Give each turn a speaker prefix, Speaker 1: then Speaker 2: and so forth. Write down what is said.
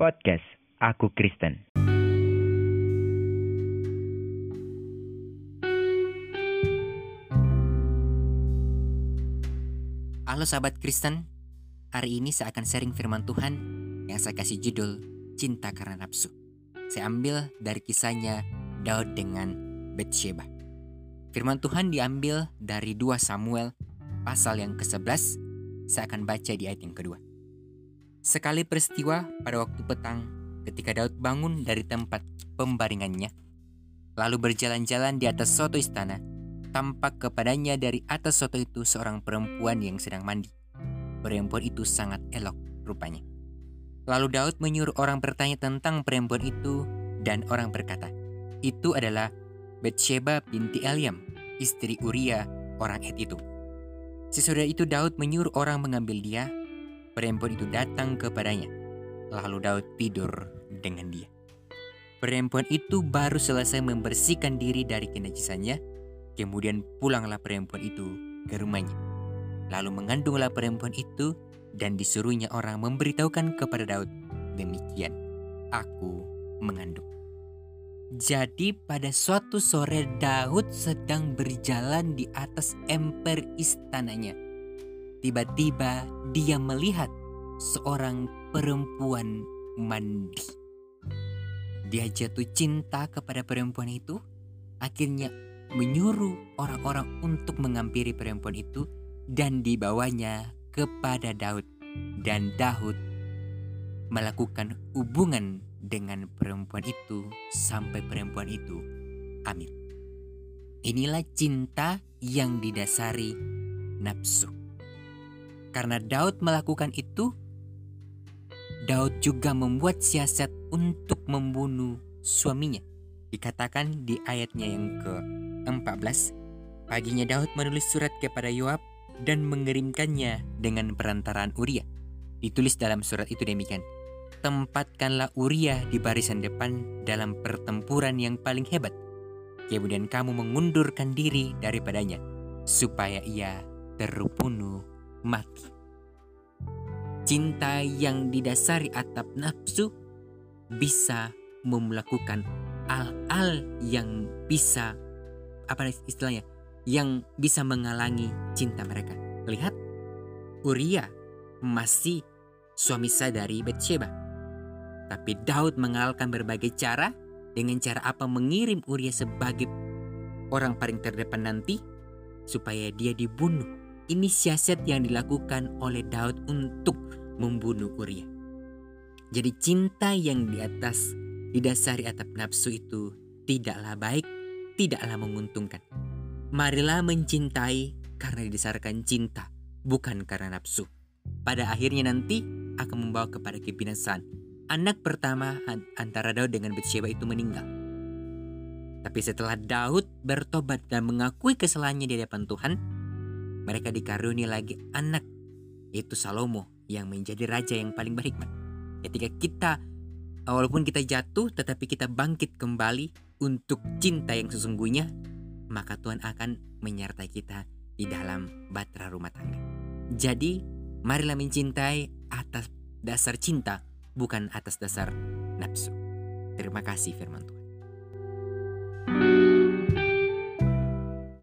Speaker 1: Podcast Aku Kristen.
Speaker 2: Halo sahabat Kristen, hari ini saya akan sharing firman Tuhan yang saya kasih judul Cinta Karena Nafsu. Saya ambil dari kisahnya Daud dengan Bathsheba. Firman Tuhan diambil dari 2 Samuel pasal yang ke-11. Saya akan baca di ayat yang kedua. Sekali peristiwa pada waktu petang ketika Daud bangun dari tempat pembaringannya, lalu berjalan-jalan di atas soto istana, tampak kepadanya dari atas soto itu seorang perempuan yang sedang mandi. Perempuan itu sangat elok rupanya. Lalu Daud menyuruh orang bertanya tentang perempuan itu dan orang berkata, itu adalah Bathsheba binti Eliam, istri Uria, orang Het itu. Sesudah itu Daud menyuruh orang mengambil dia. Perempuan itu datang kepadanya. Lalu Daud tidur dengan dia. Perempuan itu baru selesai membersihkan diri dari kenajisannya, kemudian pulanglah perempuan itu ke rumahnya. Lalu mengandunglah perempuan itu dan disuruhnya orang memberitahukan kepada Daud, demikian, aku mengandung. Jadi pada suatu sore Daud sedang berjalan di atas emper istananya. Tiba-tiba dia melihat seorang perempuan mandi. Dia jatuh cinta kepada perempuan itu, akhirnya menyuruh orang-orang untuk mengampiri perempuan itu dan dibawanya kepada Daud. Dan Daud melakukan hubungan dengan perempuan itu sampai perempuan itu hamil. Inilah cinta yang didasari nafsu. Karena Daud melakukan itu, Daud juga membuat siasat untuk membunuh suaminya. Dikatakan di ayatnya yang ke-14, paginya Daud menulis surat kepada Yoab dan mengirimkannya dengan perantaraan Uria. Ditulis dalam surat itu demikian, tempatkanlah Uria di barisan depan dalam pertempuran yang paling hebat. Kemudian kamu mengundurkan diri daripadanya, supaya ia terbunuh mati. Cinta yang didasari atap nafsu bisa melakukan hal-hal yang bisa apa istilahnya yang bisa menghalangi cinta mereka. Lihat, Uria masih suami sadari Bathsheba. Tapi Daud mengalahkan berbagai cara dengan cara apa mengirim Uria sebagai orang paling terdepan nanti supaya dia dibunuh. Ini siasat yang dilakukan oleh Daud untuk membunuh Uria. Jadi cinta yang di atas didasari atap nafsu itu tidaklah baik, tidaklah menguntungkan. Marilah mencintai karena didasarkan cinta, bukan karena nafsu. Pada akhirnya nanti akan membawa kepada kebinasaan anak pertama antara Daud dengan Bathsheba itu meninggal. Tapi setelah Daud bertobat dan mengakui kesalahannya di hadapan Tuhan, mereka dikaruniai lagi anak, yaitu Salomo yang menjadi raja yang paling berhikmat. Ketika kita, walaupun kita jatuh, tetapi kita bangkit kembali untuk cinta yang sesungguhnya, maka Tuhan akan menyertai kita di dalam batra rumah tangga. Jadi, marilah mencintai atas dasar cinta bukan atas dasar nafsu. Terima kasih firman Tuhan.